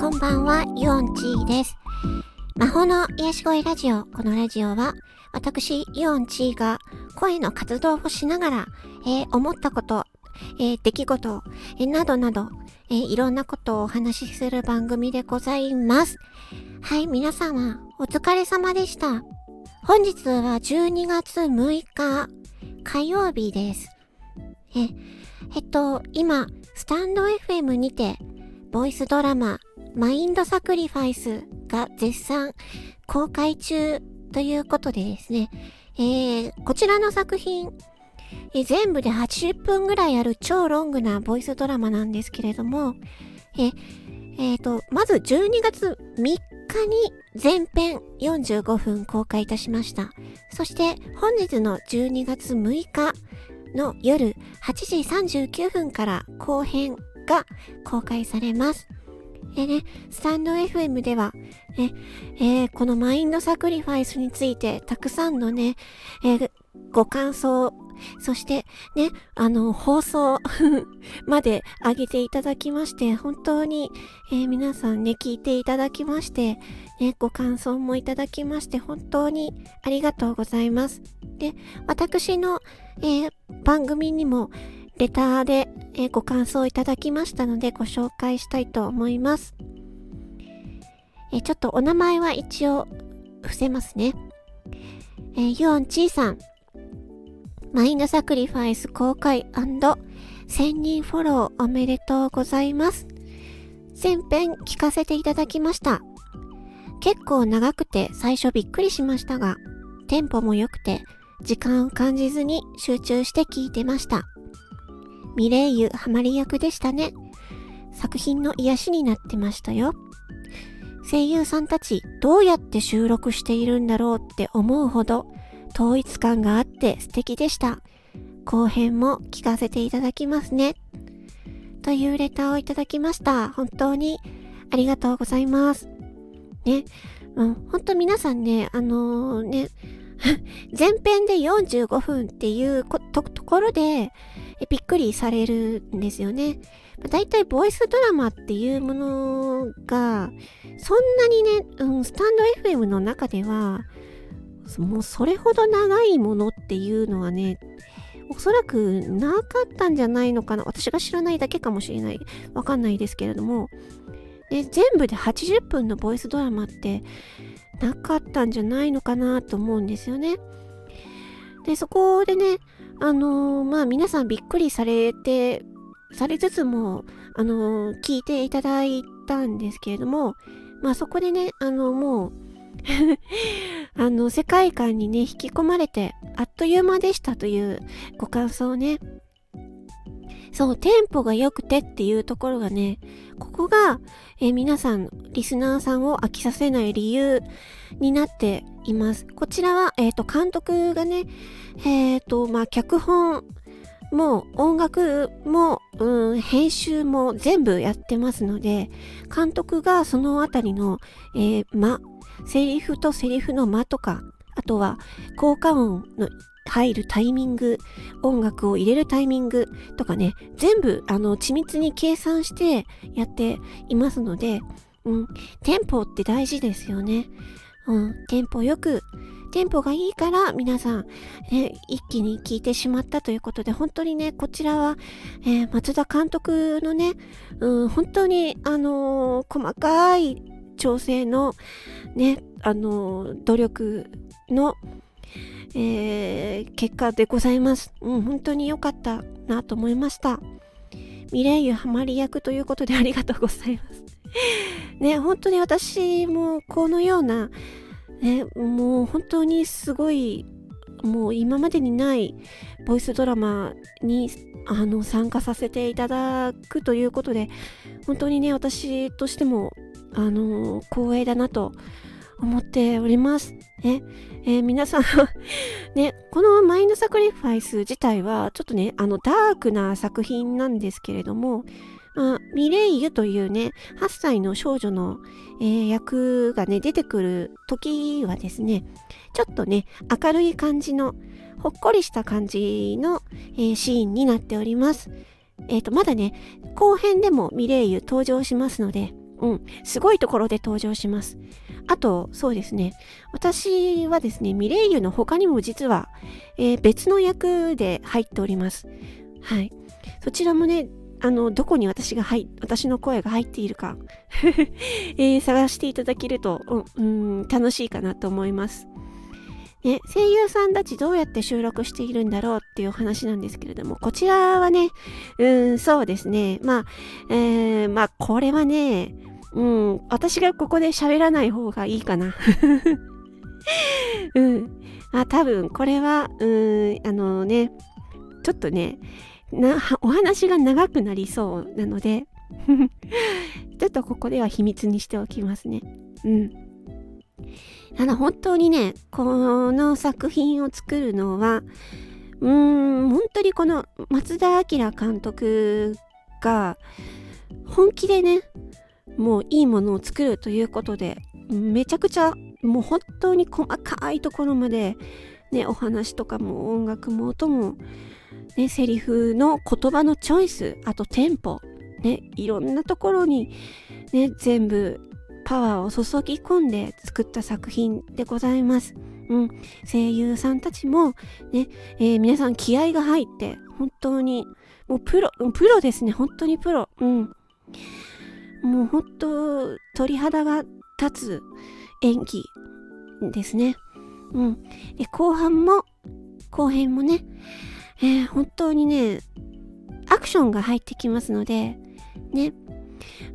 こんばんは、ユオンチーです。魔法の癒し声ラジオ。このラジオは、私、ユオンチーが声の活動をしながら、えー、思ったこと、えー、出来事、えー、などなど、えいろんなことをお話しする番組でございます。はい、皆様、お疲れ様でした。本日は12月6日、火曜日です。え、えっと、今、スタンド FM にて、ボイスドラマ、マインドサクリファイスが絶賛公開中ということでですね、えー、こちらの作品、え全部で80分ぐらいある超ロングなボイスドラマなんですけれども、え、えー、と、まず12月3日に前編45分公開いたしました。そして本日の12月6日の夜8時39分から後編が公開されます。えね、スタンド FM では、ね、えー、このマインドサクリファイスについてたくさんのね、えー、ご感想、そしてね、あの、放送 まで上げていただきまして、本当に、えー、皆さんね、聞いていただきまして、ね、ご感想もいただきまして、本当にありがとうございます。で、私の、え、番組にも、レターで、え、ご感想いただきましたのでご紹介したいと思います。え、ちょっとお名前は一応伏せますね。え、ユオンチーさん。マインドサクリファイス公開 &1000 人フォローおめでとうございます。前編聞かせていただきました。結構長くて最初びっくりしましたが、テンポも良くて時間を感じずに集中して聞いてました。ミレイユハマり役でしたね。作品の癒しになってましたよ。声優さんたちどうやって収録しているんだろうって思うほど統一感があって素敵でした。後編も聞かせていただきますね。というレターをいただきました。本当にありがとうございます。ね、うん、本当皆さんね、あのー、ね、前編で45分っていうところで、びっくりされるんですよね。だいたいボイスドラマっていうものが、そんなにね、うん、スタンド FM の中では、もうそれほど長いものっていうのはね、おそらくなかったんじゃないのかな。私が知らないだけかもしれない。わかんないですけれども、で全部で80分のボイスドラマってなかったんじゃないのかなと思うんですよね。で、そこでね、あのー、まあ皆さんびっくりされて、されつつも、あのー、聞いていただいたんですけれども、まあそこでね、あの、もう あの、世界観にね、引き込まれて、あっという間でしたというご感想をね、そう、テンポが良くてっていうところがね、ここが、えー、皆さん、リスナーさんを飽きさせない理由になっています。こちらは、えっ、ー、と、監督がね、えっ、ー、と、まあ、脚本も音楽も、うん、編集も全部やってますので、監督がそのあたりの、えー、間、セリフとセリフの間とか、あとは効果音の入るタイミング、音楽を入れるタイミングとかね、全部あの緻密に計算してやっていますので、うん、テンポって大事ですよね。うん、テンポよく、テンポがいいから皆さん、ね、一気に聞いてしまったということで、本当にね、こちらは、えー、松田監督のね、うん、本当に、あのー、細かい調整の、ね、あの、努力の、えー、結果でございます。うん、本当に良かったなと思いました。ミレイユハマり役ということでありがとうございます。ね、本当に私もこのような、ね、もう本当にすごい、もう今までにないボイスドラマにあの参加させていただくということで、本当にね、私としても、あの光栄だなと思っております。ね、えー、皆さん ね、このマインドサクリファイス自体は、ちょっとね、あの、ダークな作品なんですけれども、まあ、ミレイユというね、8歳の少女の、えー、役がね、出てくる時はですね、ちょっとね、明るい感じの、ほっこりした感じの、えー、シーンになっております。えっ、ー、と、まだね、後編でもミレイユ登場しますので、うん、すごいところで登場します。あと、そうですね。私はですね、ミレイユの他にも実は、えー、別の役で入っております。はい。そちらもね、あの、どこに私が入、私の声が入っているか えー、探していただけると、うん、楽しいかなと思います。ね、声優さんたちどうやって収録しているんだろうっていう話なんですけれども、こちらはね、うん、そうですね。まあ、えー、まあ、これはね、うん、私がここで喋らない方がいいかな。うん。あ、多分、これは、うん、あのね、ちょっとね、な、お話が長くなりそうなので ちょっとここでは秘密にしておきますね。うん。ただ本当にね、この作品を作るのは、うーん、本当にこの松田明監督が本気でね、もういいものを作るということで、めちゃくちゃもう本当に細かいところまでね、お話とかも音楽も音も、ね、セリフの言葉のチョイス、あとテンポ、ね、いろんなところにね、全部パワーを注ぎ込んで作った作品でございます。うん、声優さんたちもね、えー、皆さん気合が入って本当にもうプロプロですね。本当にプロ。うん。もう本当鳥肌が立つ演技ですねうんで後半も後編もね、えー、本当にねアクションが入ってきますのでね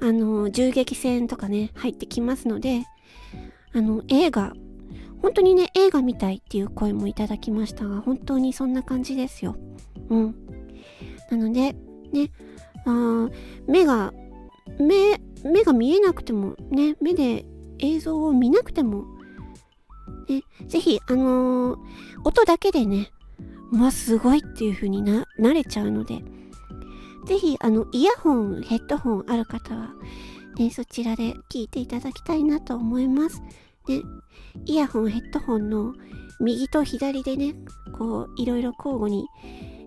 あの、銃撃戦とかね、入ってきますので、あの、映画、本当にね、映画みたいっていう声もいただきましたが、本当にそんな感じですよ。うん。なので、ね、あ目が、目、目が見えなくても、ね、目で映像を見なくても、ね、ぜひ、あのー、音だけでね、まあ、すごいっていう風にな、慣れちゃうので、ぜひ、あの、イヤホン、ヘッドホンある方は、ね、そちらで聞いていただきたいなと思います。で、イヤホン、ヘッドホンの右と左でね、こう、いろいろ交互に、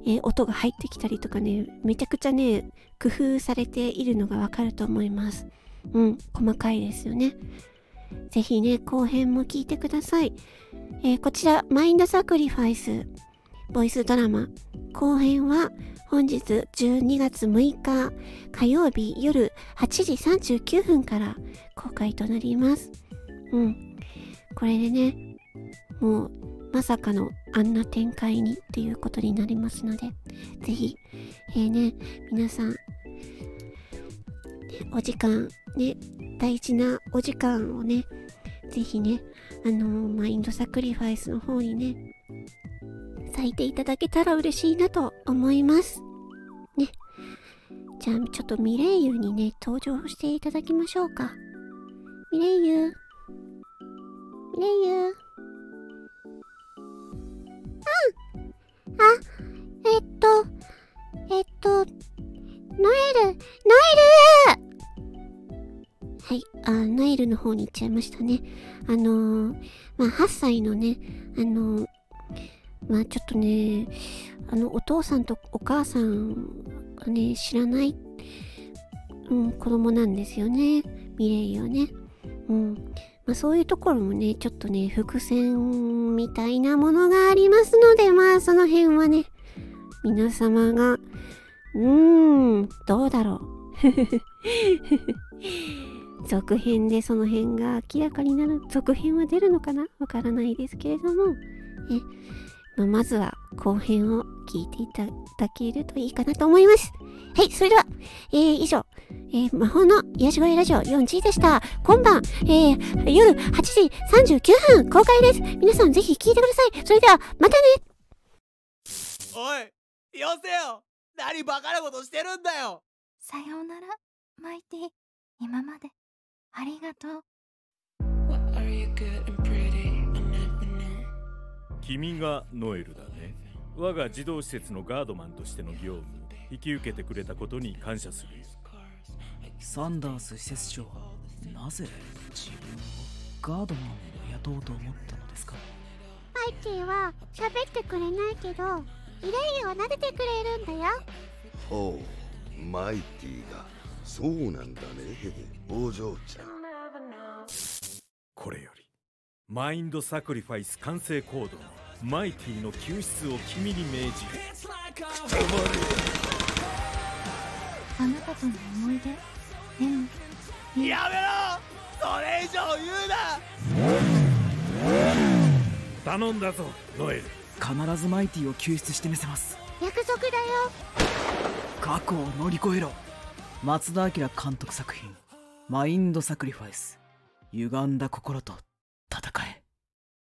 えー、音が入ってきたりとかね、めちゃくちゃね、工夫されているのがわかると思います。うん、細かいですよね。ぜひね、後編も聞いてください。えー、こちら、マインドサクリファイス、ボイスドラマ、後編は本日12月6日火曜日夜8時39分から公開となります。うん。これでね、もうまさかのあんな展開にっていうことになりますので、ぜひ、えー、ね、皆さん、ね、お時間、ね、大事なお時間をね、ぜひね、あのー、マインドサクリファイスの方にね、咲いていただけたら嬉しいなと思います。ね。じゃあ、ちょっとミレイユにね、登場していただきましょうか。ミレイユ。ミレイユ。あえっと、えっと、ノエル、ノエルはい、あ、ノエルの方に行っちゃいましたね。あのー、まあ、8歳のね、あのー、まあちょっとね、あの、お父さんとお母さんがね、知らない、うん、子供なんですよね。ミレイはね。うん。まあそういうところもね、ちょっとね、伏線みたいなものがありますので、まあその辺はね、皆様が、うーん、どうだろう。続編でその辺が明らかになる、続編は出るのかな？わからないですけれども、えまあ、まずは後編を聞いていただけるといいかなと思います。はい、それでは、えー、以上、えー、魔法の癒し声ラジオ 4G でした。今晩、えー、夜8時39分公開です。皆さんぜひ聞いてください。それでは、またねおい、よせよ何バカなことしてるんだよさようなら、マイティ。今まで、ありがとう。君がノエルだね。我が児童施設のガードマンとしての業務引き受けてくれたことに感謝するサンダース施設長はなぜ自分をガードマンを雇おうと思ったのですか？マイティは喋ってくれないけどイレイユを撫でてくれるんだよ。ほうマイティが。そうなんだね。お嬢ちゃん。これよりマインドサクリファイス完成コードのマイティの救出を君に命じる。あなたとの思い出？でもやめろ！それ以上言うな！頼んだぞノエル。必ずマイティを救出してみせます。約束だよ。過去を乗り越えろ。松田明監督作品「マインドサクリファイス」歪んだ心と戦え